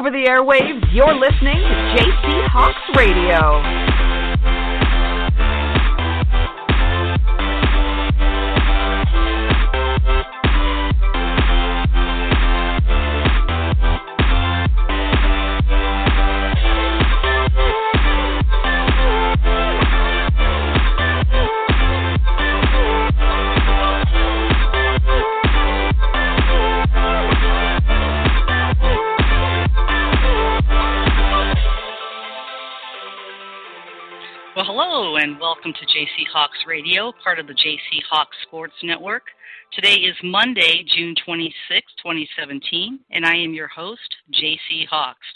over the airwaves, you're listening to JC Hawks Radio. Welcome to JC Hawks Radio, part of the JC Hawks Sports Network. Today is Monday, June 26, 2017, and I am your host, JC Hawks.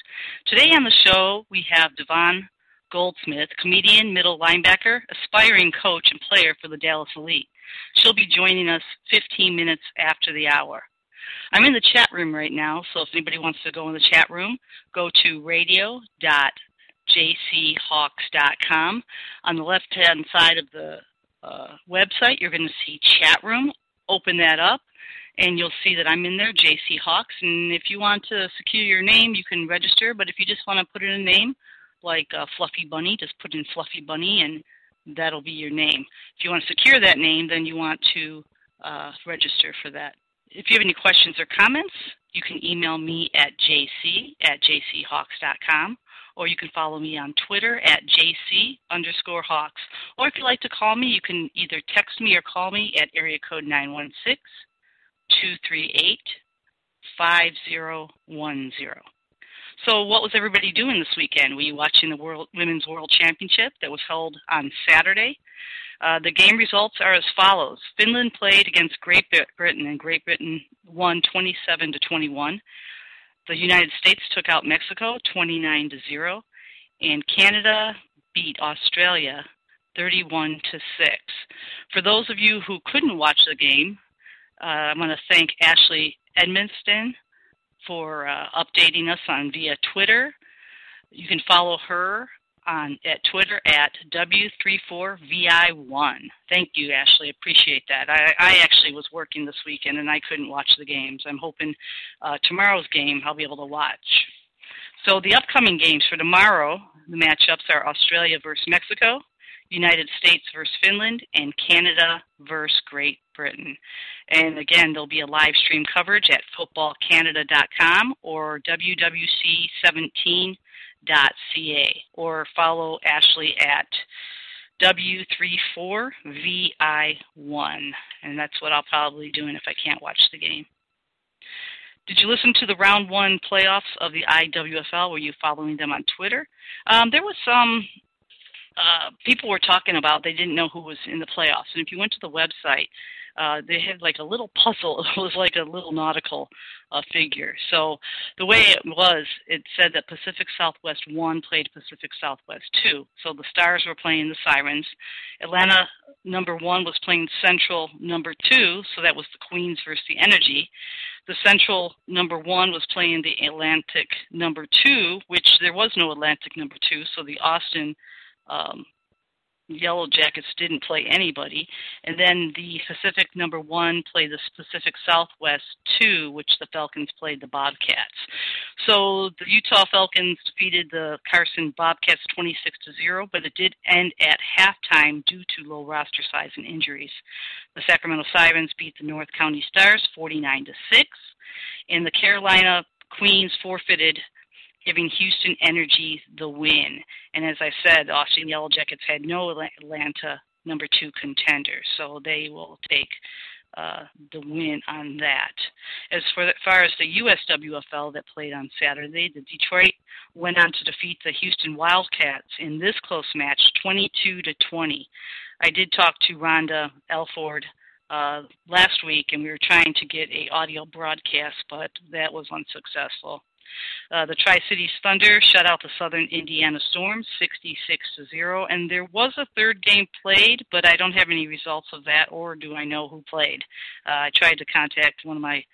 Today on the show, we have Devon Goldsmith, comedian, middle linebacker, aspiring coach, and player for the Dallas Elite. She'll be joining us 15 minutes after the hour. I'm in the chat room right now, so if anybody wants to go in the chat room, go to radio.com jchawks.com. On the left hand side of the uh, website, you're going to see chat room. Open that up, and you'll see that I'm in there, JC Hawks. And if you want to secure your name, you can register. But if you just want to put in a name like uh, Fluffy Bunny, just put in Fluffy Bunny, and that'll be your name. If you want to secure that name, then you want to uh, register for that. If you have any questions or comments, you can email me at jc at jchawks.com or you can follow me on Twitter at JC underscore Hawks. Or if you'd like to call me, you can either text me or call me at area code 916 238 5010. So, what was everybody doing this weekend? Were you watching the World Women's World Championship that was held on Saturday? Uh, the game results are as follows: Finland played against Great Britain, and Great Britain won 27 to 21. The United States took out Mexico 29 to 0, and Canada beat Australia 31 to 6. For those of you who couldn't watch the game, uh, I'm going to thank Ashley Edmiston for uh, updating us on via Twitter. You can follow her on at Twitter at W34VI1. Thank you, Ashley. Appreciate that. I, I actually was working this weekend and I couldn't watch the games. I'm hoping uh, tomorrow's game I'll be able to watch. So the upcoming games for tomorrow, the matchups are Australia versus Mexico, United States versus Finland, and Canada versus Great Britain. And again, there'll be a live stream coverage at footballcanada.com or WWC17 ca or follow Ashley at W34VI1. And that's what I'll probably be doing if I can't watch the game. Did you listen to the round one playoffs of the IWFL? Were you following them on Twitter? Um, there was some uh, people were talking about they didn't know who was in the playoffs. And if you went to the website, uh, they had like a little puzzle. It was like a little nautical uh, figure. So the way it was, it said that Pacific Southwest 1 played Pacific Southwest 2. So the Stars were playing the Sirens. Atlanta number 1 was playing Central number 2, so that was the Queens versus the Energy. The Central number 1 was playing the Atlantic number 2, which there was no Atlantic number 2, so the Austin um, Yellow Jackets didn't play anybody. And then the Pacific number one played the Pacific Southwest two, which the Falcons played the Bobcats. So the Utah Falcons defeated the Carson Bobcats 26 to 0, but it did end at halftime due to low roster size and injuries. The Sacramento Sirens beat the North County Stars 49 to 6, and the Carolina Queens forfeited giving Houston Energy the win. And as I said, Austin Yellow Jackets had no Atlanta number two contender, so they will take uh, the win on that. As for as far as the USWFL that played on Saturday, the Detroit went on to defeat the Houston Wildcats in this close match, 22 to 20. I did talk to Rhonda Elford uh, last week, and we were trying to get a audio broadcast, but that was unsuccessful. Uh, the Tri Cities Thunder shut out the Southern Indiana Storm 66 to 0, and there was a third game played, but I don't have any results of that, or do I know who played. Uh, I tried to contact one of my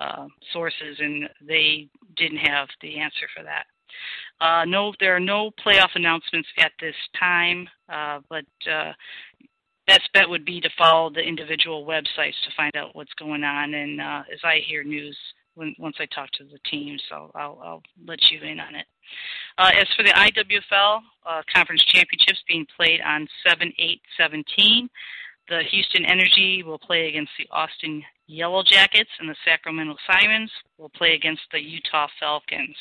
uh, sources, and they didn't have the answer for that. Uh, no, there are no playoff announcements at this time, uh, but uh, best bet would be to follow the individual websites to find out what's going on. And uh, as I hear news, when once I talk to the team, so I'll, I'll let you in on it. Uh, as for the IWFL uh, conference championships being played on 7-8-17, the Houston Energy will play against the Austin Yellow Jackets, and the Sacramento Sirens will play against the Utah Falcons.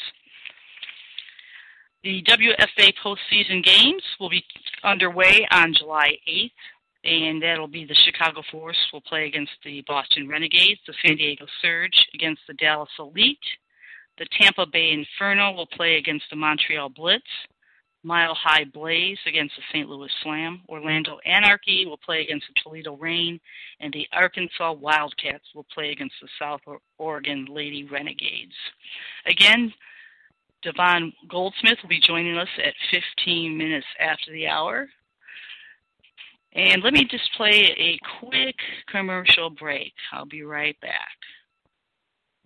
The WFA postseason games will be underway on July 8th, and that'll be the Chicago Force will play against the Boston Renegades, the San Diego Surge against the Dallas Elite, the Tampa Bay Inferno will play against the Montreal Blitz, Mile High Blaze against the St. Louis Slam, Orlando Anarchy will play against the Toledo Reign, and the Arkansas Wildcats will play against the South Oregon Lady Renegades. Again, Devon Goldsmith will be joining us at 15 minutes after the hour. And let me just play a quick commercial break. I'll be right back.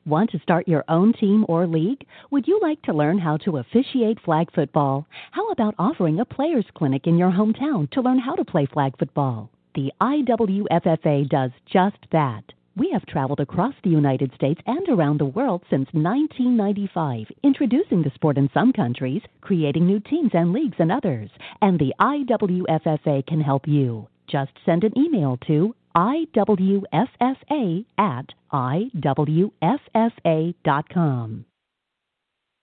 Want to start your own team or league? Would you like to learn how to officiate flag football? How about offering a players clinic in your hometown to learn how to play flag football? The IWFFA does just that. We have traveled across the United States and around the world since 1995, introducing the sport in some countries, creating new teams and leagues in others. And the IWFFA can help you. Just send an email to IWFFA at IWFFA.com.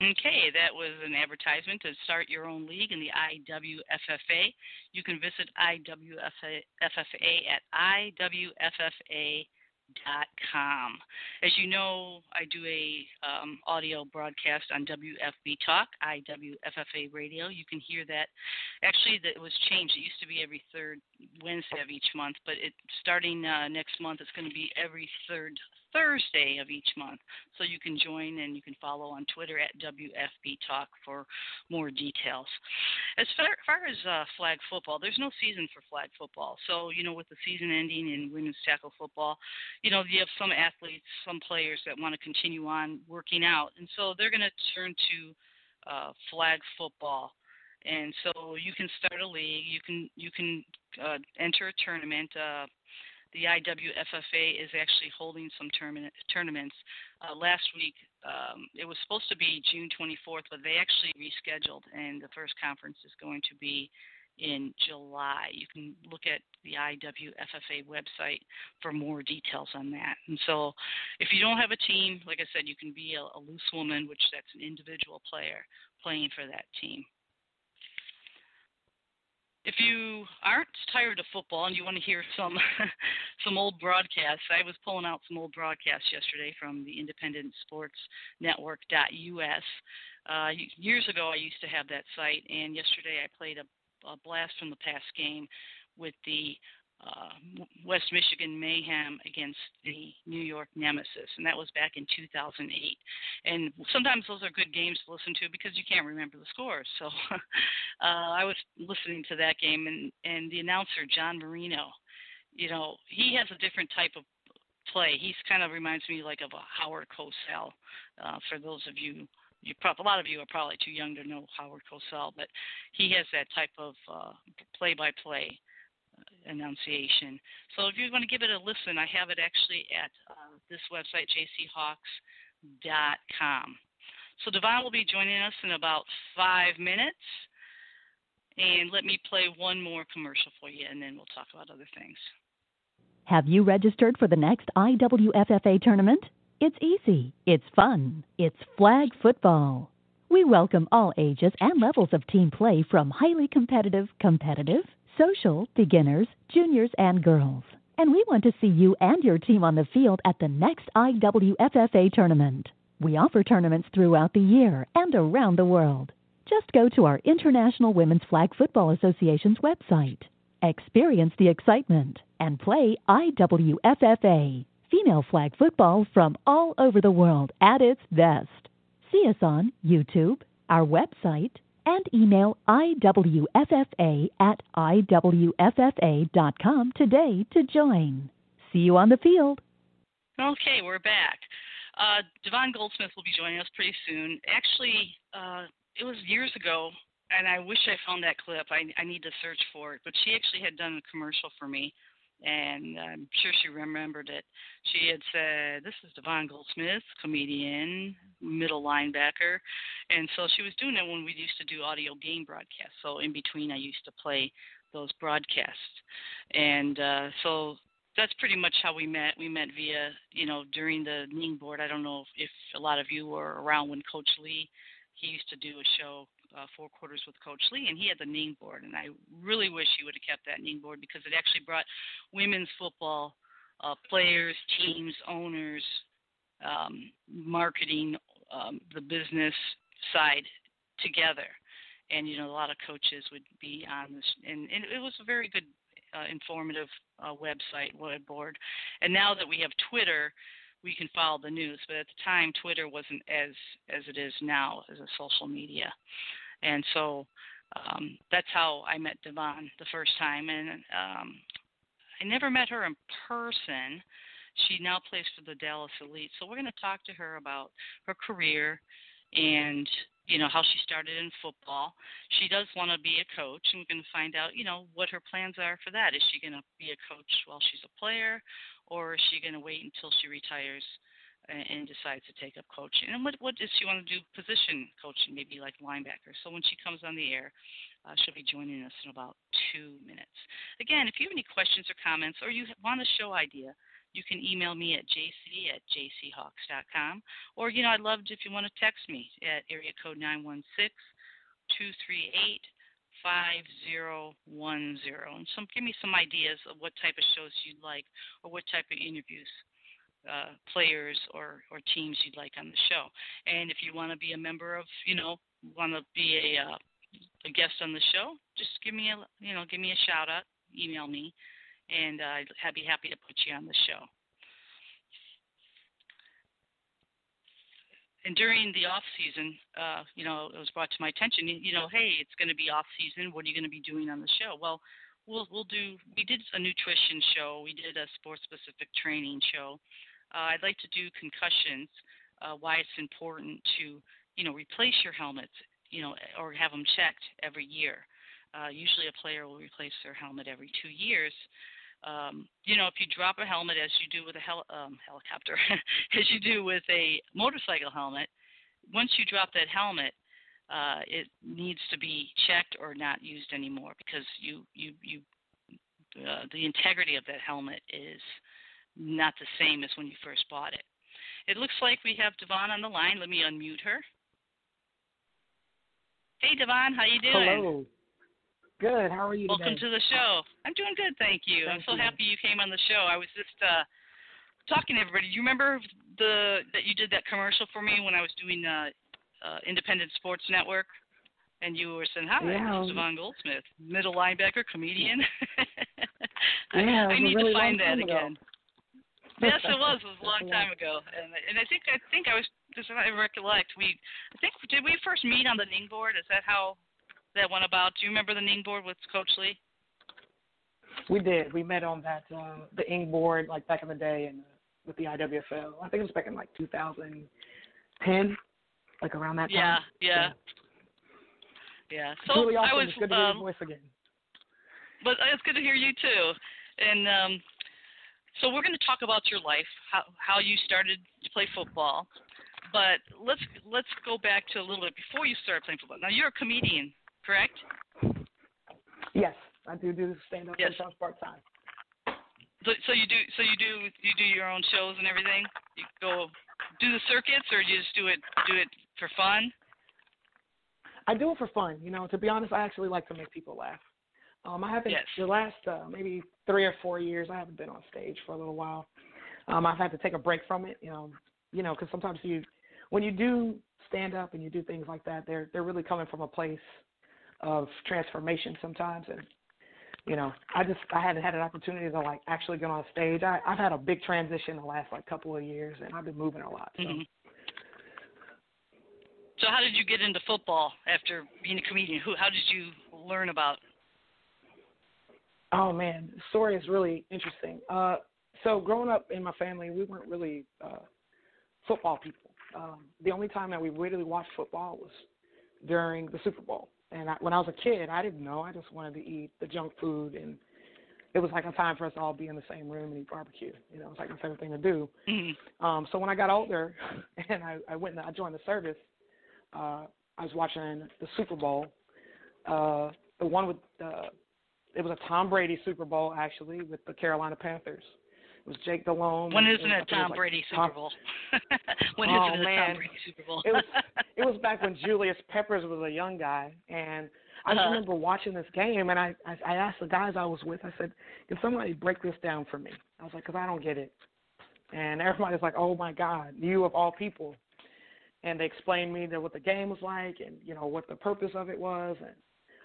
Okay, that was an advertisement to start your own league in the IWFFA. You can visit IWFFA at IWFFA.com com. As you know, I do a um, audio broadcast on WFB Talk, IWFFA Radio. You can hear that. Actually, that was changed. It used to be every third Wednesday of each month, but it starting uh, next month, it's going to be every third Thursday of each month. So you can join and you can follow on Twitter at WFB Talk for more details. As far, far as uh, flag football, there's no season for flag football. So, you know, with the season ending in women's tackle football, you know, you have some athletes, some players that want to continue on working out. And so they're going to turn to uh, flag football and so you can start a league. You can you can uh, enter a tournament. Uh, the IWFFA is actually holding some tournament, tournaments. Uh, last week, um, it was supposed to be June 24th, but they actually rescheduled, and the first conference is going to be in July. You can look at the IWFFA website for more details on that. And so, if you don't have a team, like I said, you can be a, a loose woman, which that's an individual player playing for that team if you aren't tired of football and you want to hear some some old broadcasts, I was pulling out some old broadcasts yesterday from the Independent Sports Network.us. Uh, years ago, I used to have that site, and yesterday I played a, a blast from the past game with the uh, West Michigan Mayhem against the New York Nemesis, and that was back in 2008. And sometimes those are good games to listen to because you can't remember the scores. So uh, I was listening to that game, and and the announcer John Marino, you know, he has a different type of play. He's kind of reminds me like of a Howard Cosell. Uh, for those of you you probably a lot of you are probably too young to know Howard Cosell, but he has that type of uh, play-by-play enunciation. So if you want to give it a listen, I have it actually at uh, this website, jchawks.com. So Devon will be joining us in about five minutes. And let me play one more commercial for you, and then we'll talk about other things. Have you registered for the next IWFFA tournament? It's easy, it's fun, it's flag football. We welcome all ages and levels of team play from highly competitive, competitive, social, beginners, juniors, and girls. And we want to see you and your team on the field at the next IWFFA tournament. We offer tournaments throughout the year and around the world. Just go to our International Women's Flag Football Association's website. Experience the excitement and play IWFFA, female flag football from all over the world at its best. See us on YouTube, our website, and email IWFFA at IWFFA.com today to join. See you on the field. Okay, we're back. Uh, Devon Goldsmith will be joining us pretty soon. Actually, uh, it was years ago, and I wish I found that clip. I, I need to search for it. But she actually had done a commercial for me and I'm sure she remembered it. She had said, "This is Devon Goldsmith, comedian, middle linebacker," and so she was doing it when we used to do audio game broadcasts. So in between, I used to play those broadcasts, and uh, so that's pretty much how we met. We met via, you know, during the Ning board. I don't know if, if a lot of you were around when Coach Lee, he used to do a show, uh, Four Quarters with Coach Lee, and he had the Ning board. And I really wish he would have kept that Ning board because it actually brought women's football uh, players, teams, owners, um, marketing, um, the business side together. And you know, a lot of coaches would be on this, and, and it was a very good uh, informative uh, website, web board. And now that we have Twitter, we can follow the news. But at the time, Twitter wasn't as as it is now as a social media. And so um, that's how I met Devon the first time. And um, I never met her in person. She now plays for the Dallas Elite. So we're going to talk to her about her career and you know how she started in football. She does want to be a coach, and we're going to find out, you know, what her plans are for that. Is she going to be a coach while she's a player, or is she going to wait until she retires and, decides to take up coaching? And what what does she want to do? Position coaching, maybe like linebacker. So when she comes on the air, uh, she'll be joining us in about two minutes. Again, if you have any questions or comments, or you want a show idea you can email me at jc at jchawks.com. Or, you know, I'd love if you want to text me at area code 916 238 5010. And some, give me some ideas of what type of shows you'd like or what type of interviews. Uh, players or, or teams you'd like on the show, and if you want to be a member of, you know, want to be a uh, a guest on the show, just give me a you know give me a shout out, email me, and uh, I'd be happy to put you on the show. And during the off season, uh, you know, it was brought to my attention. You know, hey, it's going to be off season. What are you going to be doing on the show? Well, we'll we'll do. We did a nutrition show. We did a sports specific training show. Uh, I'd like to do concussions. Uh, why it's important to you know replace your helmets, you know, or have them checked every year. Uh, usually, a player will replace their helmet every two years um, you know, if you drop a helmet as you do with a hel- um, helicopter, as you do with a motorcycle helmet, once you drop that helmet, uh, it needs to be checked or not used anymore because you you you uh, the integrity of that helmet is not the same as when you first bought it. It looks like we have Devon on the line. Let me unmute her. Hey Devon, how you doing? Hello. Good. How are you? Welcome today? to the show. I'm doing good, thank you. Thank I'm so you. happy you came on the show. I was just uh talking to everybody. Do you remember the that you did that commercial for me when I was doing uh, uh Independent Sports Network? And you were saying, "Hi, Yeah. this is Devon Goldsmith, middle linebacker, comedian." Yeah, I, I need really to find that ago. again. Yes, it was. It was a long time ago, and and I think I think I was. just I recollect, we I think did we first meet on the Ning board? Is that how that went about? Do you remember the Ning board with Coach Lee? We did. We met on that uh, the Ning board like back in the day and uh, with the IWFL. I think it was back in like 2010, like around that Yeah, time. yeah, yeah. Yeah. So really awesome. I was, it's good to hear um, your voice again. but it's good to hear you too. And um, so we're going to talk about your life, how how you started to play football. But let's let's go back to a little bit before you started playing football. Now you're a comedian, correct? Yes, I do do stand up Yes. sometimes part time. So, so you do so you do you do your own shows and everything. You go do the circuits, or you just do it do it for fun. I do it for fun. You know, to be honest, I actually like to make people laugh. Um, I haven't Yes. the last uh, maybe three or four years. I haven't been on stage for a little while. Um, I've had to take a break from it. You know, you know, because sometimes you, when you do stand up and you do things like that, they're they're really coming from a place of transformation sometimes. And you know, I just I hadn't had an opportunity to like actually get on stage. I, I've had a big transition the last like couple of years, and I've been moving a lot. So. hmm So how did you get into football after being a comedian? Who how did you learn about? Oh man, the story is really interesting. Uh, so growing up in my family, we weren't really uh, football people. Um, the only time that we really watched football was during the Super Bowl. And I, when I was a kid, I didn't know. I just wanted to eat the junk food and it was like a time for us to all be in the same room and eat barbecue. You know, it was like my favorite thing to do. Mm-hmm. Um, so when I got older and I, I went and I joined the service, uh, I was watching the Super Bowl, uh, the one with uh, it was a Tom Brady Super Bowl actually with the Carolina Panthers. It was Jake Delhomme. When isn't and it Tom like Brady Tom- Super Bowl? when Oh, isn't it a man. Tom Brady Super Bowl? it was it was back when Julius Peppers was a young guy, and I Uh-huh. remember watching this game, and I, I I asked the guys I was with, I said, "Can somebody break this down for me?" I was like, "Cause I don't get it," and everybody's like, "Oh my God, you of all people," and they explained me that what the game was like, and you know what the purpose of it was, and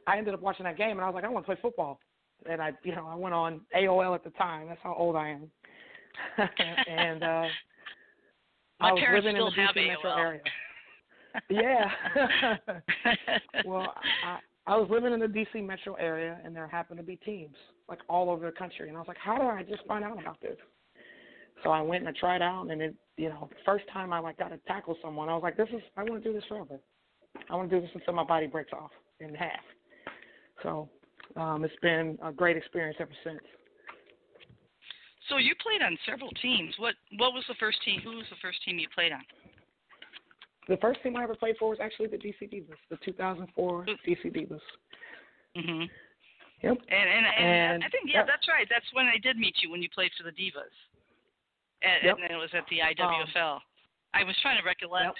I ended up watching that game, and I was like, "I want to play football," and I you know I went on AOL at the time. That's how old I am, and uh, My I was parents living still in the DC metro AOL. area. Yeah. well, I, I was living in the DC metro area, and there happened to be teams like all over the country, and I was like, how do I just find out about this? So I went and I tried out, and it, you know, the first time I like got to tackle someone, I was like, this is, I want to do this forever. I want to do this until my body breaks off in half. So um, it's been a great experience ever since. so you played on several teams. What what was the first team? Who was the first team you played on? The first team I ever played for was actually the DC Divas, the 2004 DC Divas. Mhm. Yep. And and, and, And I think yeah, that- that's right. That's when I did meet you when you played for the Divas. And, Yep. and it was at the IWFL. I was trying to recollect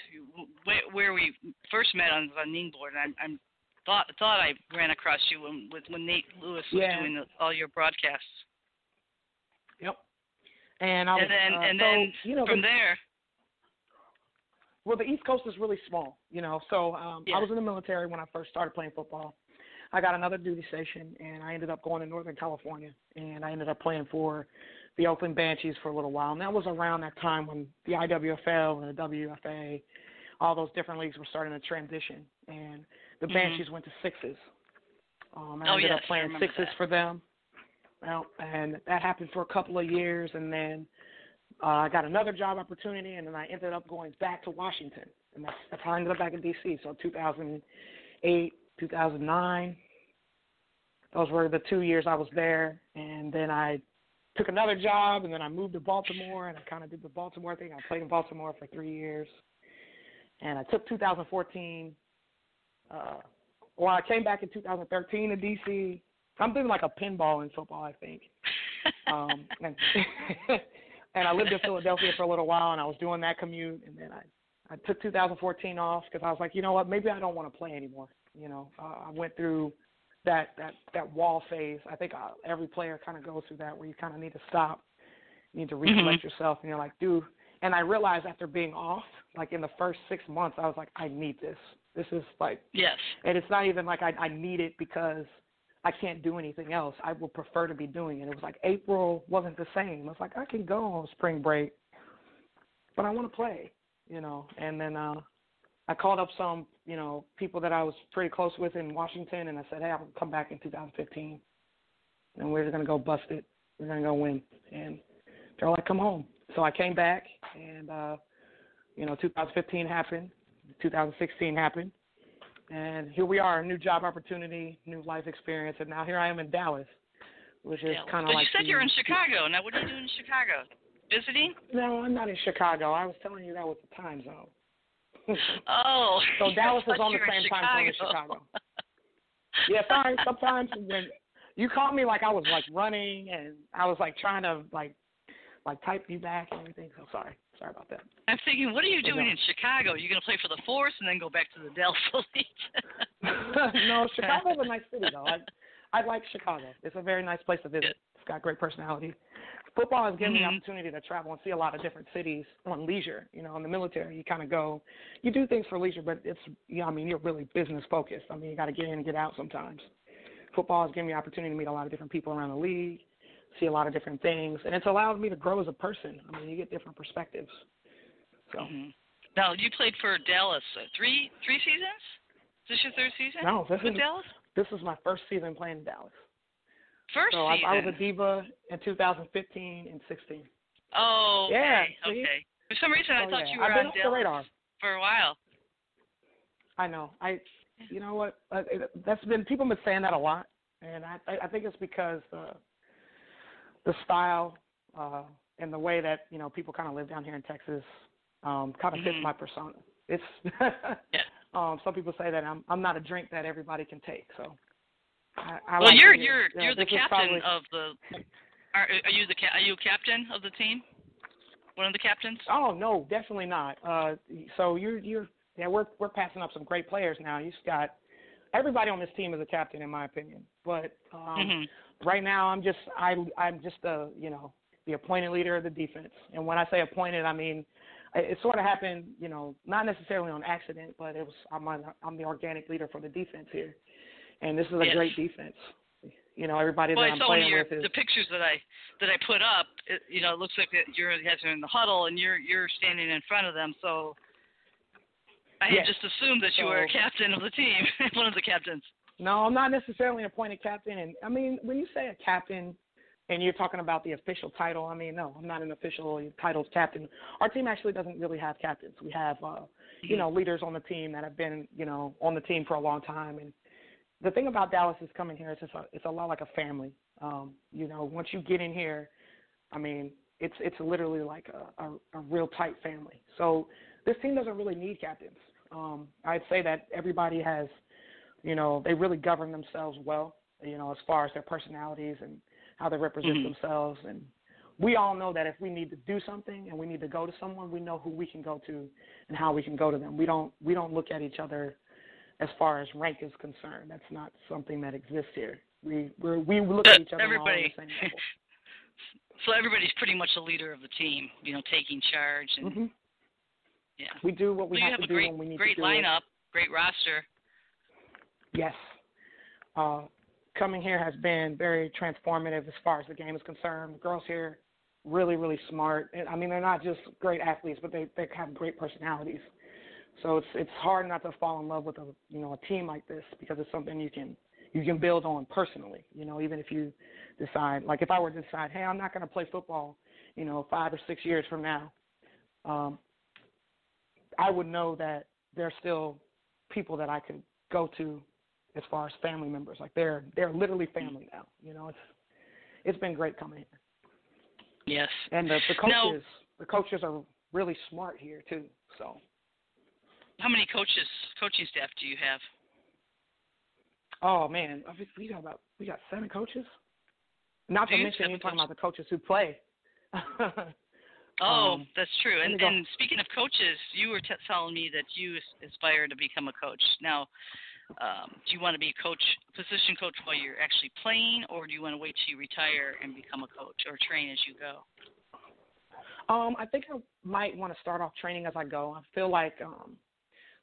where, where we first met on the Ningboard, and I, I'm thought thought I ran across you when with when Nate Lewis was Yeah. doing the, all your broadcasts. Yep. And I was, and then uh, and so, then you know, from the, there, well, the East Coast is really small, you know. So um, Yeah. I was in the military when I first started playing football. I got another duty station, and I ended up going to Northern California, and I ended up playing for the Oakland Banshees for a little while. And that was around that time when the IWFL and the WFA, all those different leagues were starting to transition, and the Mhm. Banshees went to sixes. Um, I Oh, ended yes, up playing sixes that. for them. Well, and that happened for a couple of years, and then uh, I got another job opportunity, and then I ended up going back to Washington, and that's, that's how I ended up back in D.C. So 2008, 2009, those were the two years I was there, and then I took another job, and then I moved to Baltimore, and I kind of did the Baltimore thing. I played in Baltimore for three years, and I took 2014. Uh, well, I came back in 2013 to D.C. I'm doing like a pinball in football, I think um, and, and I lived in Philadelphia for a little while, and I was doing that commute, and then I I took 2014 off because I was like, you know what, maybe I don't want to play anymore. You know, uh, I went through that that that wall phase. I think uh, every player kind of goes through that where you kind of need to stop, you need to recollect yourself, and you're like, dude. And I realized after being off, like in the first six months, I was like, I need this. This is like yes, and it's not even like I, I need it because I can't do anything else. I would prefer to be doing it. It was like April wasn't the same. I was like I can go on spring break, but I want to play, you know. And then uh, I called up some, you know, people that I was pretty close with in Washington, and I said, hey, I'll come back in 2015, and we're gonna go bust it. We're gonna go win. And they're like, come home. So I came back, and uh, you know, 2015 happened. 2016 happened. And here we are, a new job opportunity, new life experience, and now here I am in Dallas, which is kind of But like. you said the- you're in Chicago. Now, what are you doing in Chicago? Visiting? No, I'm not in Chicago. I was telling you that was the time zone. Oh. so Dallas is on the you were in same time zone as Chicago. yeah, sorry. Sometimes when you caught me like I was like running and I was like trying to like like type you back and everything. So sorry, sorry about that. I'm thinking, what are you doing in Chicago? You're going to play for the Force and then go back to the Dallas Elite? no, Chicago's a nice city though. I I like Chicago. It's a very nice place to visit. It's got great personality. Football has given me the Mhm. opportunity to travel and see a lot of different cities on leisure. You know, in the military, you kind of go, you do things for leisure, but it's, you know, I mean, you're really business focused. I mean, you got to get in and get out sometimes. Football has given me the opportunity to meet a lot of different people around the league, see a lot of different things, and it's allowed me to grow as a person. I mean, you get different perspectives. So, Mhm. Now, you played for Dallas uh, three three seasons? Is this your third season? No, this with is- Dallas? this is my first season playing in Dallas. First So I, season. I was a diva in 2015 and 16. oh, Yeah, okay, see? okay. For some reason, I Oh, thought yeah. you were I've been on off the Dallas radar. for a while. I know. I, you know what? Uh, it, that's been people have been saying that a lot, and I, I I think it's because uh, the style uh, and the way that you know people kind of live down here in Texas um, kind of mm-hmm. fits my persona. It's yeah. um, some people say that I'm I'm not a drink that everybody can take, so. I, I well, like you're you're yeah, you're the captain probably, of the. Are, are you the are you captain of the team? One of the captains? Oh no, definitely not. Uh, so you're you're yeah we're we're passing up some great players now. You've got everybody on this team is a captain in my opinion, but um, mm-hmm. right now I'm just I I'm just the you know the appointed leader of the defense, and when I say appointed, I mean it sort of happened, you know, not necessarily on accident, but it was I'm on, I'm the organic leader for the defense here, and this is a yes. great defense. You know, everybody well, that I'm playing your, with is the pictures that I that I put up. It, you know, it looks like that you're you guys are in the huddle and you're you're standing in front of them. So I yes. had just assumed that you were a captain of the team, one of the captains. No, I'm not necessarily an appointed captain. And I mean, when you say a captain, and you're talking about the official title, I mean, no, I'm not an official titled captain. Our team actually doesn't really have captains. We have, uh, Mm-hmm. you know, leaders on the team that have been, you know, on the team for a long time. And the thing about Dallas is coming here, it's just a, it's a lot like a family. Um, you know, once you get in here, I mean, it's it's literally like a, a, a real tight family. So this team doesn't really need captains. Um, I'd say that everybody has, you know, they really govern themselves well. You know, as far as their personalities and how they represent mm-hmm. themselves. And we all know that if we need to do something and we need to go to someone, we know who we can go to and how we can go to them. We don't we don't look at each other as far as rank is concerned. That's not something that exists here. We we're, we look at each other everybody. on the same level. so everybody's pretty much a leader of the team, you know, taking charge and mm-hmm. Yeah. We do what we so have, have to do great, when we need great to do lineup, it. great roster. Yes. Uh, coming here has been very transformative as far as the game is concerned. The girls here really, really smart. And, I mean, they're not just great athletes, but they they have great personalities. So it's it's hard not to fall in love with a you know a team like this because it's something you can you can build on personally. You know, even if you decide like if I were to decide, hey, I'm not going to play football, you know, five or six years from now, um, I would know that there's still people that I could go to as far as family members. Like they're they're literally family now. You know, it's it's been great coming here. Yes. And the, the coaches Now- the coaches are really smart here too. So How many coaches, coaching staff do you have? oh man, we got about we got seven coaches. Not to Do mention you're talking about the coaches who play. Oh, Um, that's true. And and speaking of coaches, you were t- telling me that you aspire to become a coach. Now, um, do you want to be a coach, position coach while you're actually playing, or do you want to wait till you retire and become a coach or train as you go? Um, I think I might want to start off training as I go. I feel like um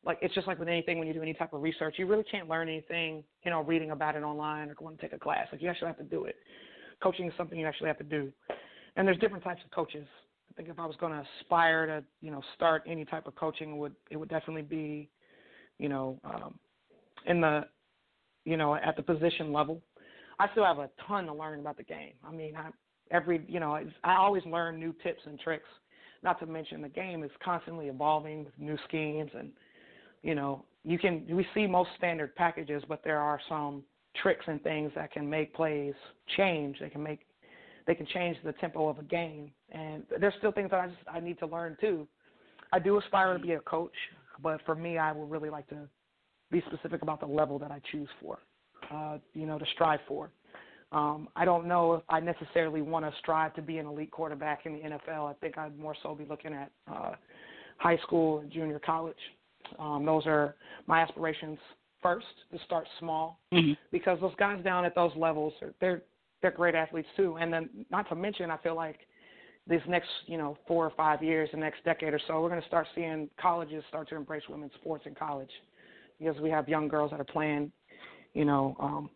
like it's just like with anything when you do any type of research, you really can't learn anything, you know, reading about it online or going to take a class. Like you actually have to do it. Coaching is something you actually have to do. And there's different types of coaches. I think if I was going to aspire to, you know, start any type of coaching, it would it would definitely be, you know, um, in the, you know, at the position level. I still have a ton to learn about the game. I mean, I, every, you know, I always learn new tips and tricks. Not to mention the game is constantly evolving with new schemes and, you know, you can we see most standard packages, but there are some tricks and things that can make plays change. They can make they can change the tempo of a game, and there's still things that I just I need to learn too. I do aspire to be a coach, but for me, I would really like to be specific about the level that I choose for, uh, you know, to strive for. Um, I don't know if I necessarily want to strive to be an elite quarterback in the NFL. I think I'd more so be looking at uh, high school and junior college. Um, those are my aspirations first to start small Mm-hmm. because those guys down at those levels are they're they're great athletes too. And then not to mention, I feel like these next you know four or five years, the next decade or so, we're going to start seeing colleges start to embrace women's sports in college because we have young girls that are playing, you know, um,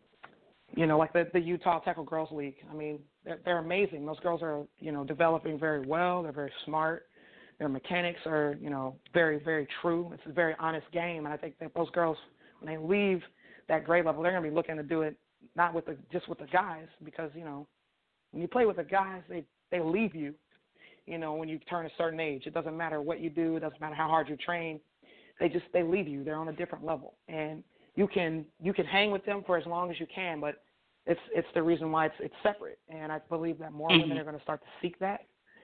you know, like the the Utah Tackle Girls League. I mean, they're, they're amazing. Those girls are you know developing very well. They're very smart. Their mechanics are you know very very true. It's a very honest game, and I think that those girls when they leave that grade level, they're going to be looking to do it not with the just with the guys because you know when you play with the guys, they they leave you. You know, when you turn a certain age, it doesn't matter what you do. It doesn't matter how hard you train. They just they leave you. They're on a different level, and you can you can hang with them for as long as you can, but it's it's the reason why it's it's separate. And I believe that more mm-hmm. women are going to start to seek that.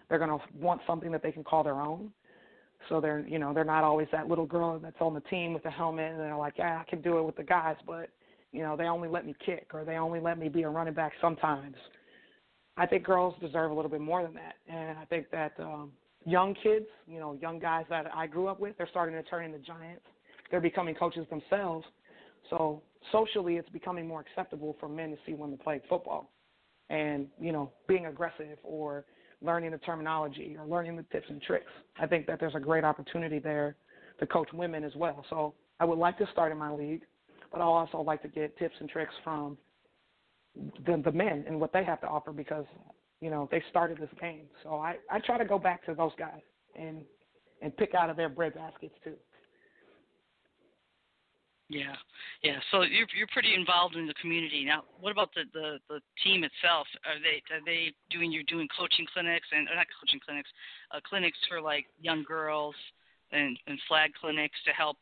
They're going to want something that they can call their own. So they're you know they're not always that little girl that's on the team with the helmet and they're like yeah I can do it with the guys but you know they only let me kick or they only let me be a running back sometimes. I think girls deserve a little bit more than that, and I think that um, young kids, you know, young guys that I grew up with, they're starting to turn into giants. They're becoming coaches themselves. So socially, it's becoming more acceptable for men to see women play football, and you know, being aggressive or learning the terminology or learning the tips and tricks. I think that there's a great opportunity there to coach women as well. So I would like to start in my league, but I'll also like to get tips and tricks from the the men and what they have to offer because you know they started this game. So I I try to go back to those guys and and pick out of their bread baskets too. Yeah, yeah. So you're you're pretty involved in the community now. What about the the, the team itself? Are they are they doing you're doing coaching clinics and not coaching clinics, uh, clinics for like young girls and and flag clinics to help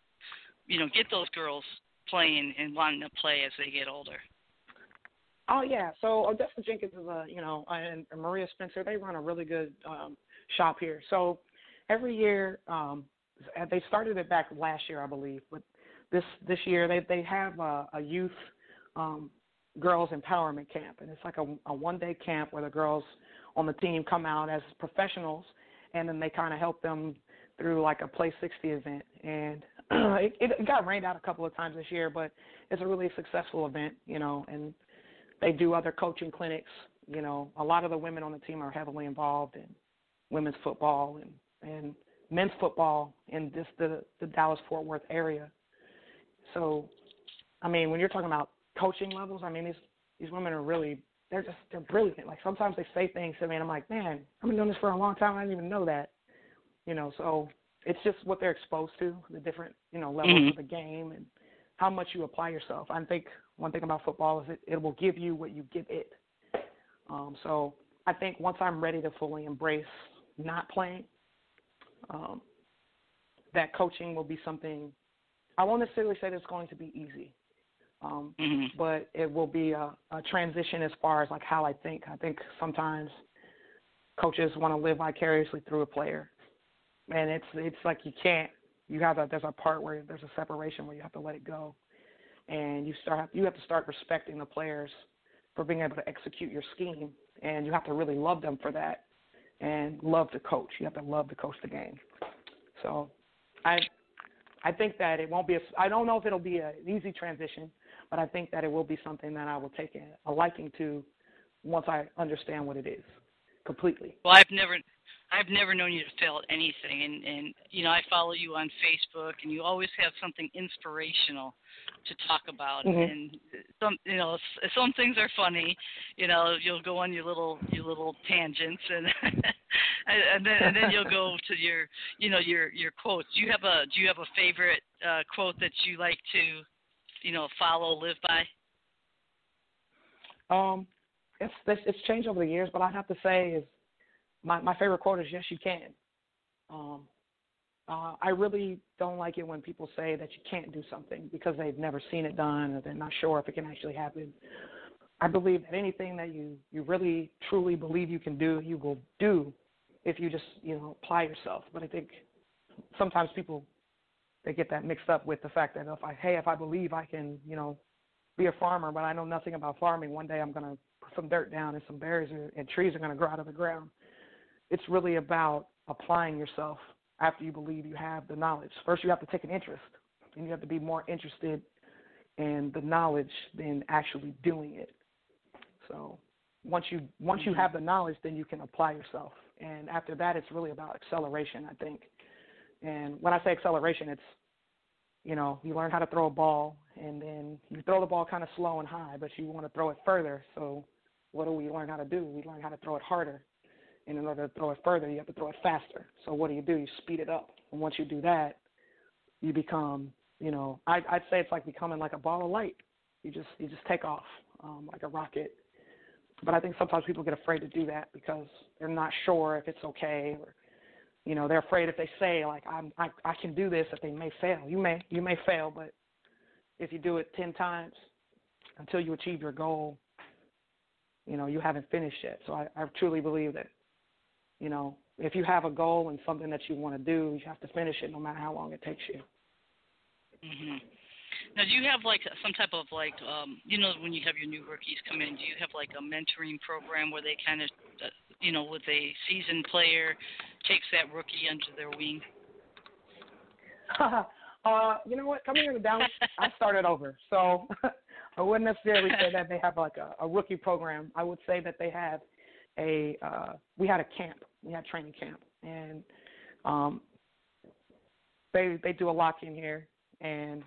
you know get those girls playing and wanting to play as they get older. Oh yeah, so Odessa Jenkins is a you know and Maria Spencer they run a really good um, shop here. So every year um, they started it back last year I believe, but this this year they they have a, a youth um, girls empowerment camp, and it's like a, a one day camp where the girls on the team come out as professionals, and then they kind of help them through like a Play 60 event. And it, it got rained out a couple of times this year, but it's a really successful event, you know. And they do other coaching clinics. You know, a lot of the women on the team are heavily involved in women's football and and men's football in just the the Dallas Fort Worth area. So, I mean, when you're talking about coaching levels, I mean these these women are really they're just they're brilliant. Like sometimes they say things to me, and I'm like, man, I've been doing this for a long time. I didn't even know that. You know, so it's just what they're exposed to, the different you know levels mm-hmm. of the game, and how much you apply yourself. I think one thing about football is it, it will give you what you give it. Um, so I think once I'm ready to fully embrace not playing, um, that coaching will be something I won't necessarily say that it's going to be easy, um, mm-hmm. but it will be a, a transition as far as like how I think. I think sometimes coaches want to live vicariously through a player, and it's it's like you can't. You have a there's a part where there's a separation where you have to let it go, and you start you have to start respecting the players for being able to execute your scheme, and you have to really love them for that, and love the coach. You have to love to coach the game. So, I I think that it won't be. A, I don't know if it'll be an easy transition, but I think that it will be something that I will take a, a liking to once I understand what it is completely. Well, I've never, I've never known you to fail at anything, and and you know I follow you on Facebook, and you always have something inspirational to talk about, mm-hmm. and some you know some things are funny, you know you'll go on your little your little tangents, and and then and then you'll go to your you know your your quotes. Do you have a do you have a favorite uh, quote that you like to you know follow live by? Um, it's it's changed over the years, but I have to say is my my favorite quote is "Yes, you can." Um, uh, I really don't like it when people say that you can't do something because they've never seen it done or they're not sure if it can actually happen. I believe that anything that you you really truly believe you can do, you will do if you just you know apply yourself. But I think sometimes people they get that mixed up with the fact that if I hey if I believe I can you know be a farmer, but I know nothing about farming, one day I'm gonna put some dirt down and some berries and, and trees are gonna grow out of the ground. It's really about applying yourself after you believe you have the knowledge. First, you have to take an interest, and you have to be more interested in the knowledge than actually doing it. So once you once you mm-hmm. have the knowledge, then you can apply yourself. And after that, it's really about acceleration, I think. And when I say acceleration, it's you know you learn how to throw a ball, and then you throw the ball kind of slow and high, but you want to throw it further. So what do we learn how to do? We learn how to throw it harder. And in order to throw it further, you have to throw it faster. So what do you do? You speed it up. And once you do that, you become, you know, I, I'd say it's like becoming like a ball of light. You just you just take off um, like a rocket. But I think sometimes people get afraid to do that because they're not sure if it's okay, or you know, they're afraid if they say like I'm I, I can do this that they may fail. You may you may fail, but if you do it ten times until you achieve your goal, you know, you haven't finished yet. So I, I truly believe that, you know, if you have a goal and something that you want to do, you have to finish it no matter how long it takes you. Mhm. Now, do you have like some type of like, um, you know, when you have your new rookies come in, do you have like a mentoring program where they kind of, uh, you know, with a seasoned player takes that rookie under their wing? uh, you know what? Coming into Dallas, I started over, so I wouldn't necessarily say that they have like a, a rookie program. I would say that they have a. Uh, we had a camp. We had training camp, and um, they they do a lock in here, and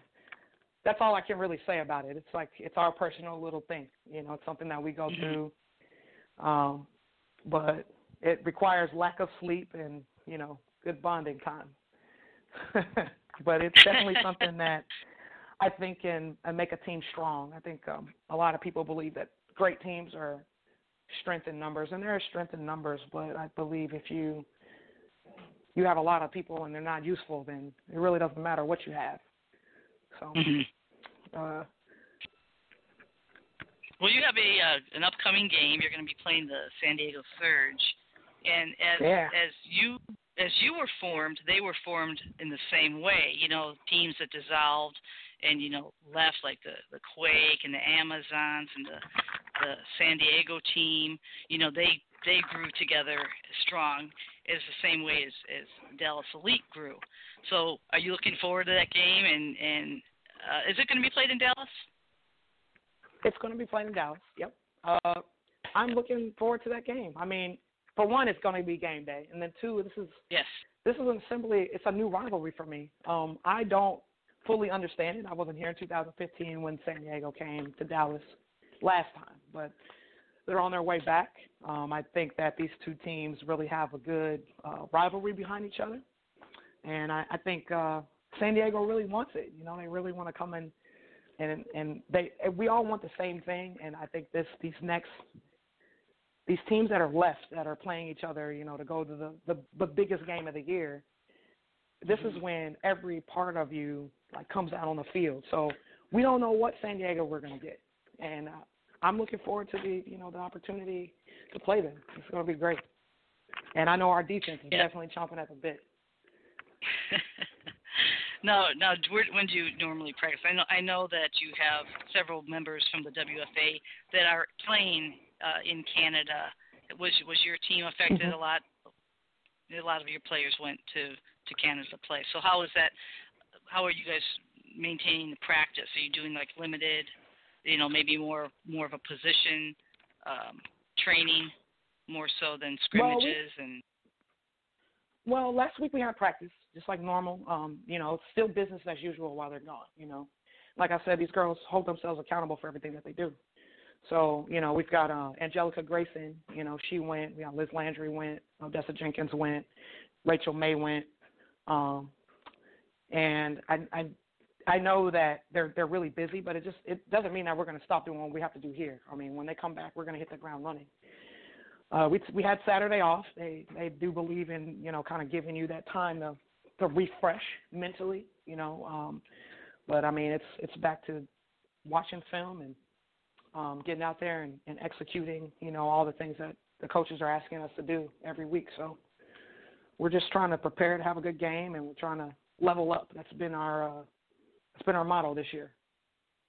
that's all I can really say about it. It's like it's our personal little thing. You know, it's something that we go Mhm. through. Um, but it requires lack of sleep and you know good bonding time. but it's definitely something that I think can uh, make a team strong. I think um, a lot of people believe that great teams are strength in numbers, and there are strength in numbers. But I believe if you you have a lot of people and they're not useful, then it really doesn't matter what you have. So, Mhm. uh, Well, you have a uh, an upcoming game. You're going to be playing the San Diego Surge, and as Yeah. as you as you were formed, they were formed in the same way. You know, teams that dissolved and you know left, like the the Quake and the Amazons and the the San Diego team. You know, they they grew together strong, is the same way as as Dallas Elite grew. So, are you looking forward to that game? And and uh, is it going to be played in Dallas? It's going to be played in Dallas. Yep. Uh, I'm looking forward to that game. I mean, for one, it's going to be game day, and then two, this is Yes. this is simply it's a new rivalry for me. Um, I don't fully understand it. I wasn't here in 2015 when San Diego came to Dallas last time, but they're on their way back. Um, I think that these two teams really have a good uh, rivalry behind each other, and I, I think uh, San Diego really wants it. You know, they really want to come in, and and they and we all want the same thing. And I think this these next these teams that are left that are playing each other, you know, to go to the the, the biggest game of the year. This is when every part of you like comes out on the field. So we don't know what San Diego we're going to get, and uh, I'm looking forward to the you know the opportunity to play them. It's going to be great, and I know our defense is Yeah. definitely chomping at the bit. no, no. When do you normally practice? I know, I know that you have several members from the WFA that are playing uh, in Canada. Was was your team affected Mhm. a lot? A lot of your players went to to Canada to play. So how is that? How are you guys maintaining the practice? Are you doing like limited? You know, maybe more more of a position um, training, more so than Well, scrimmages and. Well, last week we had practice, just like normal. Um, you know, still business as usual while they're gone. You know, like I said, these girls hold themselves accountable for everything that they do. So, you know, we've got uh, Angelica Grayson. You know, she went. We got Liz Landry went. Odessa Jenkins went. Rachel May went. Um, and I, I, I know that they're they're really busy, but it just it doesn't mean that we're going to stop doing what we have to do here. I mean, when they come back, we're going to hit the ground running. Uh, we we had Saturday off. They they do believe in you know kind of giving you that time to to refresh mentally, you know. Um, but I mean, it's it's back to watching film and um, getting out there and, and executing, you know, all the things that the coaches are asking us to do every week. So we're just trying to prepare to have a good game, and we're trying to level up. That's been our uh, that's been our motto this year.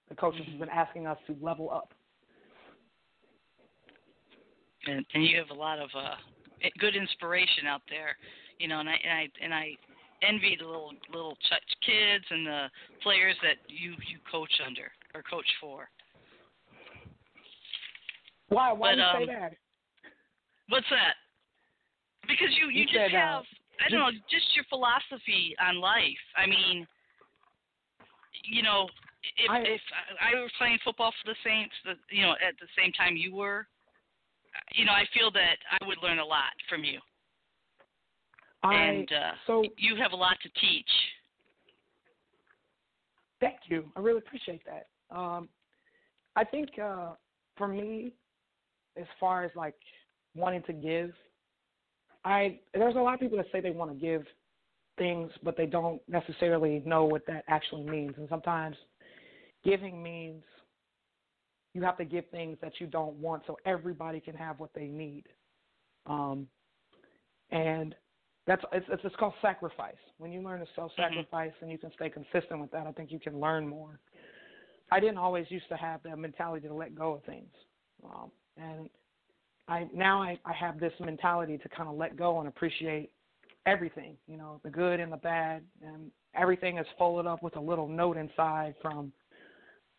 The coaches have been asking us to level up. and, and you have a lot of uh, good inspiration out there, you know, and I and I and I envy the little little ch- kids and the players that you you coach under or coach for. Why why But, do you um, say that? What's that? Because you you, You just said, uh, have I don't know just your philosophy on life. I mean, you know, if I- if I, were playing football for the Saints, the, you know, at the same time you were, you know, I feel that I would learn a lot from you. I and uh, so you have a lot to teach. Thank you. I really appreciate that. Um, I think uh, for me, as far as like wanting to give, I there's a lot of people that say they want to give things, but they don't necessarily know what that actually means. And sometimes giving means you have to give things that you don't want so everybody can have what they need. Um, and that's it's, it's it's called sacrifice. When you learn to self-sacrifice mm-hmm. and you can stay consistent with that, I think you can learn more. I didn't always used to have that mentality to let go of things, um, and I now I, I have this mentality to kind of let go and appreciate everything. You know, the good and the bad, and everything is folded up with a little note inside from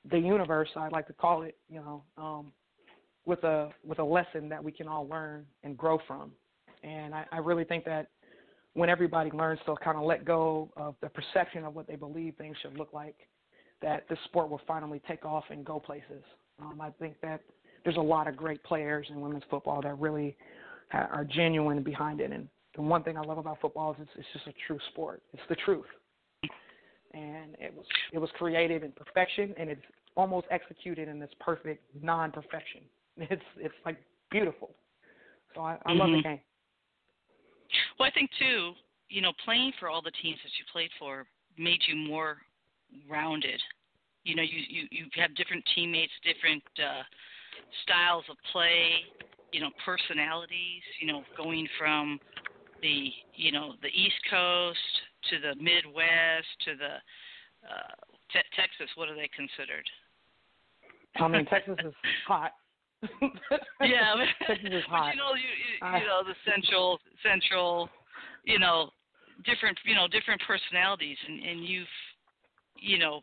the universe. I like to call it. You know, um, with a with a lesson that we can all learn and grow from. And I, I really think that when everybody learns to kind of let go of the perception of what they believe things should look like, that this sport will finally take off and go places. Um, I think that there's a lot of great players in women's football that really are genuine behind it. And the one thing I love about football is it's, it's just a true sport. It's the truth, and it was it was created in perfection, and it's almost executed in this perfect non-perfection. It's it's like beautiful. So I, I mm-hmm. love the mm-hmm. game. Well, I think too, you know, playing for all the teams that you played for made you more rounded. You know, you you you have different teammates, different uh, styles of play. You know, personalities. You know, going from the you know the East Coast to the Midwest to the uh, te- Texas. What are they considered? I mean, Texas is hot. yeah, Texas is hot. But you know, you, you, you know the central, central, you know, different, you know, different personalities, and and you've, you know,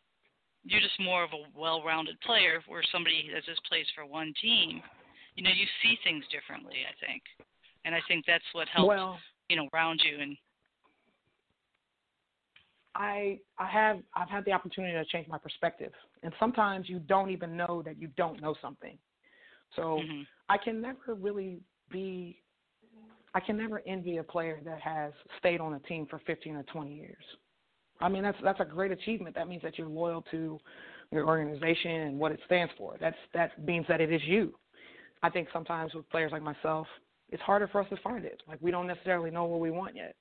you're just more of a well-rounded player. Where somebody that just plays for one team, you know, you see things differently. I think, and I think that's what helps, well, you know, around you and. I I have I've had the opportunity to change my perspective, and sometimes you don't even know that you don't know something. So mm-hmm. I can never really be I can never envy a player that has stayed on a team for 15 or 20 years. I mean that's that's a great achievement. That means that you're loyal to your organization and what it stands for. That's that means that it is you. I think sometimes with players like myself, it's harder for us to find it. Like we don't necessarily know what we want yet.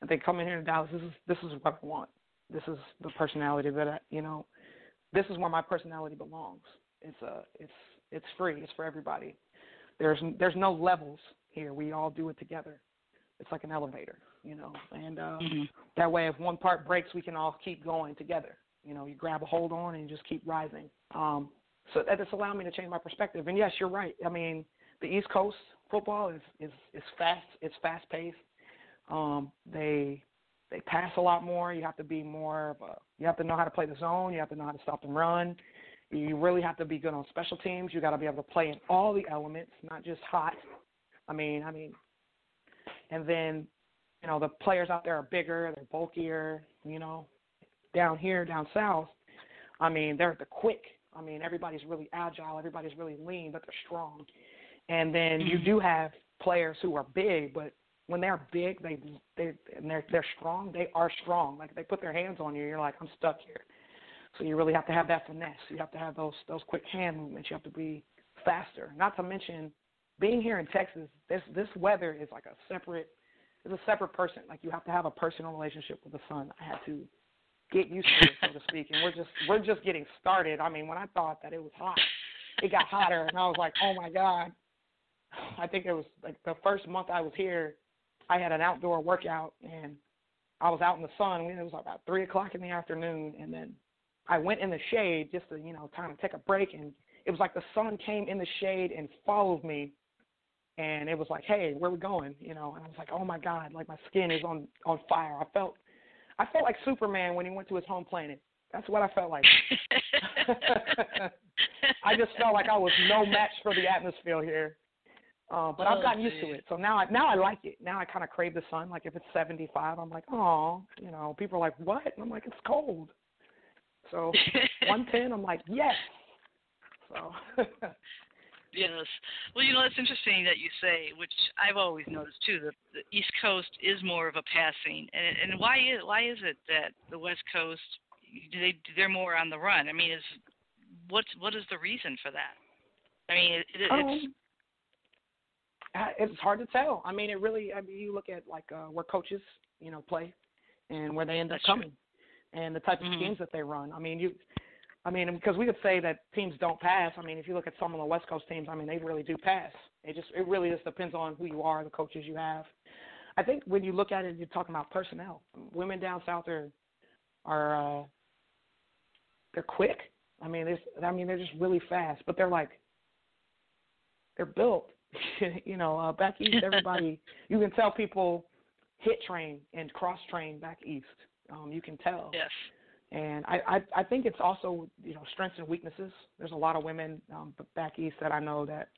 I think coming here to Dallas, this is this is what I want. This is the personality that I, you know, this is where my personality belongs. It's a it's it's free. It's for everybody. There's there's no levels here. We all do it together. It's like an elevator, you know. And uh, mm-hmm. that way, if one part breaks, we can all keep going together. You know, you grab a hold on and you just keep rising. Um, so that just allowed me to change my perspective. And yes, you're right. I mean, the East Coast football is is is fast. It's fast paced. Um, they they pass a lot more. You have to be more a. You have to know how to play the zone. You have to know how to stop and run. You really have to be good on special teams. You got to be able to play in all the elements, not just hot. I mean, I mean, and then you know the players out there are bigger, they're bulkier. You know, down here, down south, I mean, they're the quick. I mean, everybody's really agile, everybody's really lean, but they're strong. And then you mm-hmm. do have players who are big, but when they're big, they they and they're they're strong. They are strong. Like they put their hands on you, you're like, I'm stuck here. So you really have to have that finesse. You have to have those those quick hand movements. You have to be faster. Not to mention, being here in Texas, this this weather is like a separate. It's a separate person. Like you have to have a personal relationship with the sun. I had to get used to it, so to speak. And we're just we're just getting started. I mean, when I thought that it was hot, it got hotter, and I was like, oh my god. I think it was like the first month I was here, I had an outdoor workout, and I was out in the sun. It was about three o'clock in the afternoon, and then I went in the shade just to, you know, kind of take a break and it was like the sun came in the shade and followed me and it was like, Hey, where we going? You know, and I was like, Oh my God, like my skin is on on fire. I felt I felt like Superman when he went to his home planet. That's what I felt like. I just felt like I was no match for the atmosphere here. Uh, but I've oh, gotten used to it, so now I now I like it. Now I kind of crave the sun. Like if it's 75, I'm like, oh, you know. People are like, what? And I'm like, it's cold. So 110, I'm like, yes. So. yes. Well, you know, it's interesting that you say, which I've always noticed too, that the East Coast is more of a passing, and and why is why is it that the West Coast do they they're more on the run? I mean, is what's what is the reason for that? I mean, it, it, um, it's. Hard to tell. I mean, it really. I mean, you look at like uh, where coaches, you know, play, and where they end up coming. True and the type of mm-hmm. schemes that they run. I mean, you I mean, because we could say that teams don't pass. I mean, if you look at some of the West Coast teams, I mean, they really do pass. It just it really just depends on who you are, the coaches you have. I think when you look at it, you're talking about personnel. Women down south are are uh, they're quick. I mean, there's I mean they're just really fast, but they're like they're built. you know, uh, back east, everybody you can tell people hit train and cross train back east. Um, you can tell. Yes. And I, I I think it's also you know strengths and weaknesses. There's a lot of women um, back east that I know that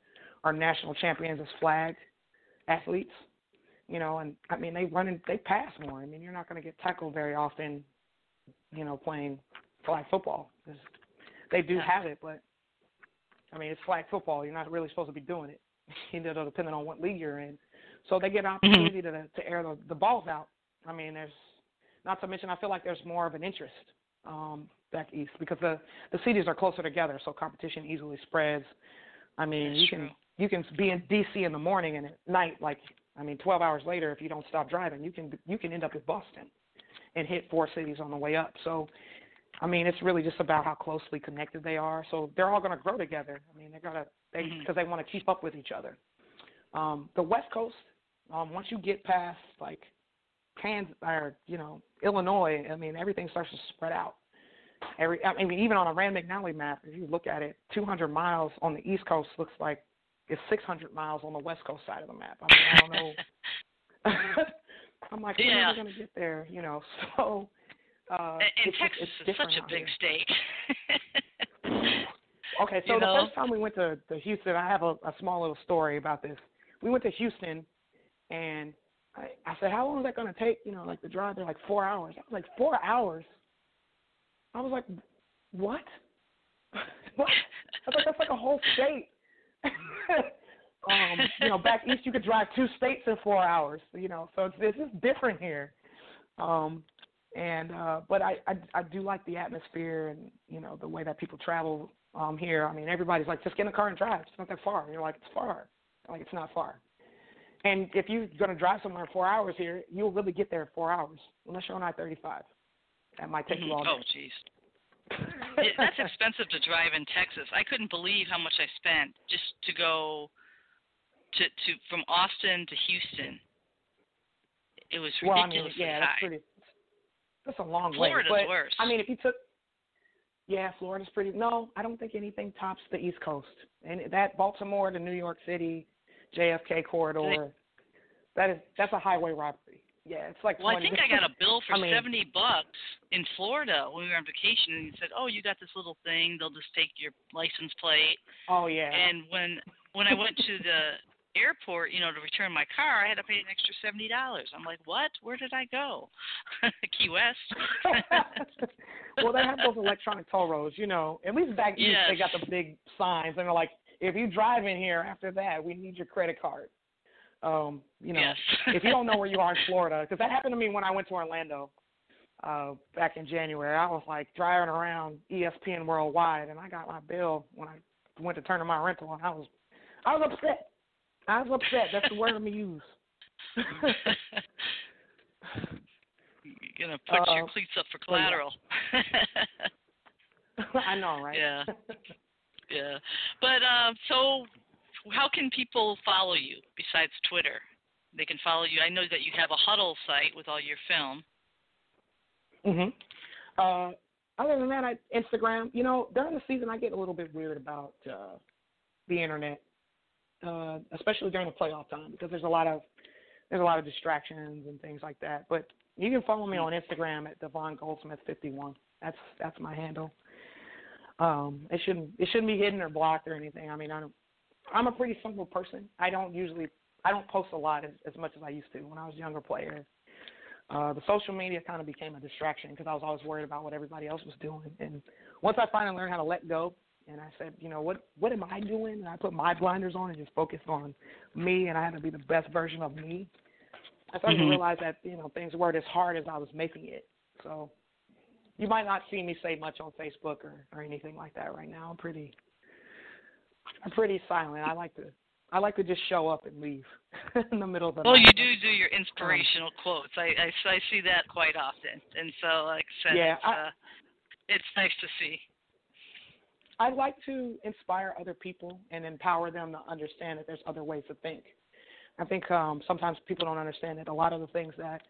are national champions as flag athletes. You know, and I mean they run and they pass more. I mean you're not going to get tackled very often. You know, playing flag football. They do have it, but I mean it's flag football. You're not really supposed to be doing it. you know, depending on what league you're in. So they get an Mm-hmm. opportunity to to air the, the balls out. I mean, there's not to mention I feel like there's more of an interest um, back east because the the cities are closer together, so competition easily spreads. I mean, That's you true. can you can be in DC in the morning and at night, like I mean, 12 hours later, if you don't stop driving, you can you can end up in Boston and hit four cities on the way up. So, I mean, it's really just about how closely connected they are. So they're all going to grow together. I mean, they're gonna they Mhm. because they want to keep up with each other. Um, the West Coast, um, once you get past like Kansas or you know Illinois, I mean, everything starts to spread out. Every I mean, even on a Rand McNally map, if you look at it, 200 miles on the East Coast looks like it's 600 miles on the West Coast side of the map. I mean, I don't know. I'm like, when Yeah. are we gonna get there? You know, so. Uh, and, Texas is such a big here. state. Okay, so you the know? first time we went to, to Houston, I have a, a small little story about this. We went to Houston, and I, I said, "How long is that going to take?" You know, like the drive there, like four hours. I was like, four hours. I was like, what? what? I was like, that's like a whole state. um, you know, back east you could drive two states in four hours. You know, so it's this is different here. Um, and uh, but I, I I do like the atmosphere and you know the way that people travel um here. I mean, everybody's like, just get in the car and drive. It's not that far. And you're like, it's far. Like it's not far. And if you're going to drive somewhere in four hours here, you'll really get there in four hours, unless you're on I-35. That might take you all oh, day. jeez. It- That's expensive to drive in Texas. I couldn't believe how much I spent just to go to to from Austin to Houston. It was well, I mean, ridiculously yeah, that's high. pretty. That's a long Florida's way. But, worse. I mean, if you took, yeah, Florida's pretty. No, I don't think anything tops the East Coast. And that Baltimore to New York City, JFK corridor, that is that's a highway robbery. Yeah, it's like. Well, I think I got a bill for I mean- seventy bucks in Florida when we were on vacation, and he said, "Oh, you got this little thing. They'll just take your license plate." Oh yeah. And when when I went to the airport, you know, to return my car, I had to pay an extra seventy dollars. I'm like, "What? Where did I go? Key West." well, they have those electronic toll roads, you know. At least back east, they got the big signs, and they're like, if you drive in here after that, we need your credit card. Um, you know, yes. if you don't know where you are in Florida, because that happened to me when I went to Orlando uh, back in January. I was like driving around ESPN Worldwide, and I got my bill when I went to turn in my rental, and I was, I was upset. I was upset. That's the word I'm gonna use. You're gonna put your Uh, cleats up for collateral. I know, right? Yeah. yeah. But um, so, how can people follow you besides Twitter? They can follow you. I know that you have a Hudl site with all your film. Mhm. Uh, other than that, I, Instagram. You know, during the season, I get a little bit weird about uh, the internet, uh, especially during the playoff time, because there's a lot of there's a lot of distractions and things like that. But you can follow me on Instagram at Devon Goldsmith 51. That's that's my handle. Um, it shouldn't it shouldn't be hidden or blocked or anything. I mean, I don't. I'm a pretty simple person. I don't usually I don't post a lot as, as much as I used to when I was a younger player. Uh, the social media kind of became a distraction because I was always worried about what everybody else was doing. And once I finally learned how to let go, and I said, you know, what what am I doing? And I put my blinders on and just focused on me, and I had to be the best version of me. I started Mhm. to realize that you know things weren't as hard as I was making it. So you might not see me say much on Facebook or or anything like that right now. I'm pretty I'm pretty silent. I like to I like to just show up and leave in the middle of the Well, night. you do do your inspirational quotes. I, I I see that quite often, and so like I said, Yeah, it's, I- uh, it's nice to see. I like to inspire other people and empower them to understand that there's other ways to think. I think um, sometimes people don't understand that a lot of the things that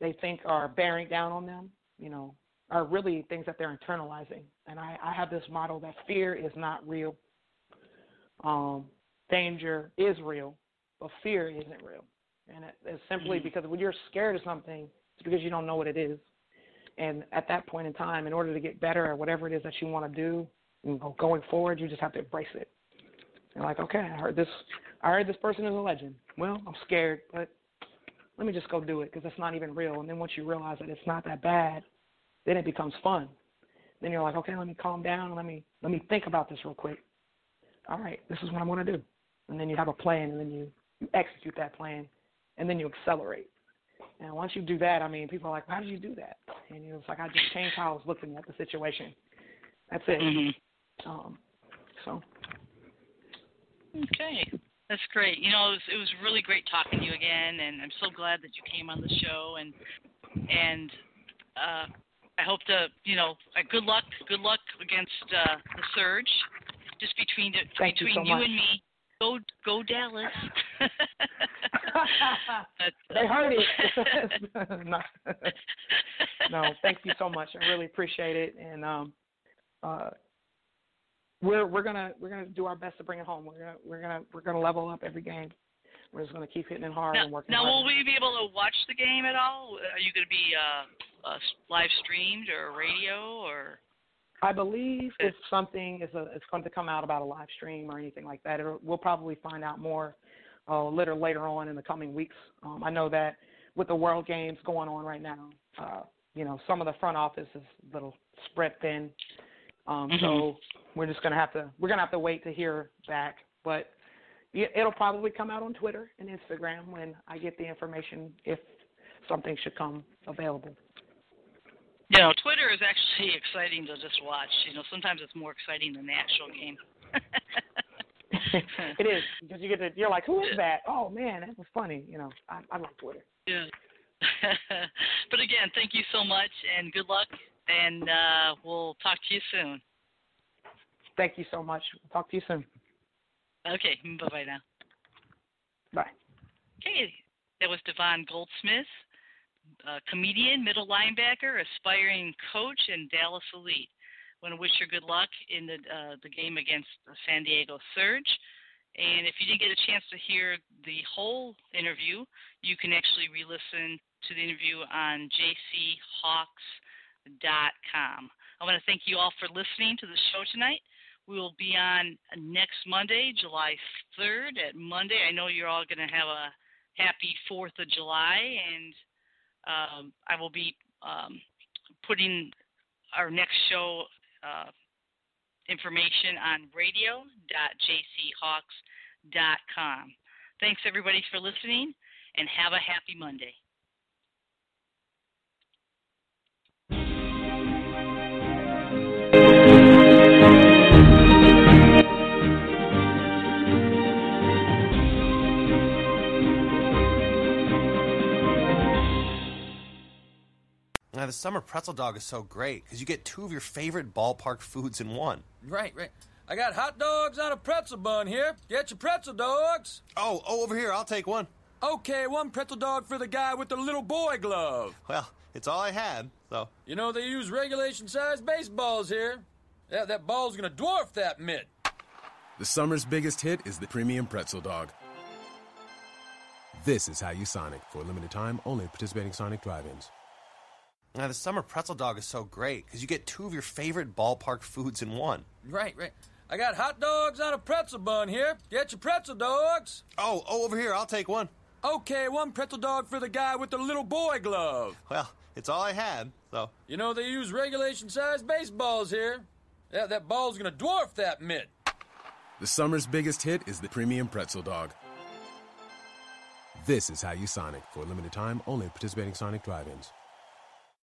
they think are bearing down on them, you know, are really things that they're internalizing. And I, I have this model that fear is not real. Um, danger is real, but fear isn't real. And it, it's simply mm-hmm. because when you're scared of something, it's because you don't know what it is. And at that point in time, in order to get better at whatever it is that you want to do, know, going forward, you just have to embrace it. And like, okay, I heard this. I heard this person is a legend. Well, I'm scared, but let me just go do it because it's not even real. And then once you realize that it's not that bad, then it becomes fun. Then you're like, okay, let me calm down. Let me let me think about this real quick. All right, this is what I'm to do. And then you have a plan, and then you, you execute that plan, and then you accelerate. And once you do that, I mean, people are like, "How did you do that?" And it's like I just changed how I was looking at the situation. That's it. Mm-hmm. Um, so. Okay, that's great. You know, it was, it was really great talking to you again, and I'm so glad that you came on the show. And and uh, I hope to, you know, uh, good luck, good luck against uh, the surge. Just between the, Thank between you, so you and me, go go Dallas. they heard it. no. no, thank you so much. I really appreciate it, and um, uh, we're we're gonna we're gonna do our best to bring it home. We're gonna we're gonna we're gonna level up every game. We're just gonna keep hitting it hard now, and working. Now, hard. will we be able to watch the game at all? Are you going to be uh, uh, live streamed or radio or? I believe if something is a, it's going to come out about a live stream or anything like that, it'll, we'll probably find out more uh, later later on in the coming weeks. Um, I know that with the World Games going on right now, uh, you know, some of the front office is a little spread thin. Um, mm-hmm. So we're just gonna have to we're gonna have to wait to hear back, but it'll probably come out on Twitter and Instagram when I get the information if something should come available. You know, Twitter is actually exciting to just watch. You know, sometimes it's more exciting than the actual game. it is because you get to you're like, who is that? Oh man, that was funny. You know, I, I like Twitter. Yeah. but again, thank you so much and good luck, and uh, we'll talk to you soon. Thank you so much. We'll talk to you soon. Okay, bye bye now. Bye. Okay, that was Devon Goldsmith comedian, middle linebacker, aspiring coach, and Dallas Elite. I want to wish her good luck in the uh, the game against the San Diego Surge. And if you didn't get a chance to hear the whole interview, you can actually re-listen to the interview on jchawks.com. I want to thank you all for listening to the show tonight. We will be on next Monday, July 3rd at Monday. I know you're all going to have a happy 4th of July, and um, I will be um, putting our next show uh, information on radio.jchawks.com. Thanks, everybody, for listening, and have a happy Monday. The summer pretzel dog is so great because you get two of your favorite ballpark foods in one. Right, right. I got hot dogs on a pretzel bun here. Get your pretzel dogs. Oh, oh, over here. I'll take one. Okay, one pretzel dog for the guy with the little boy glove. Well, it's all I had, so. You know, they use regulation size baseballs here. Yeah, that ball's gonna dwarf that mitt. The summer's biggest hit is the premium pretzel dog. This is how you Sonic. For a limited time, only participating Sonic drive ins. Now, the summer pretzel dog is so great because you get two of your favorite ballpark foods in one. Right, right. I got hot dogs on a pretzel bun here. Get your pretzel dogs. Oh, oh, over here. I'll take one. Okay, one pretzel dog for the guy with the little boy glove. Well, it's all I had, so. You know, they use regulation sized baseballs here. Yeah, that ball's gonna dwarf that mitt. The summer's biggest hit is the premium pretzel dog. This is how you Sonic. For a limited time, only participating Sonic drive ins.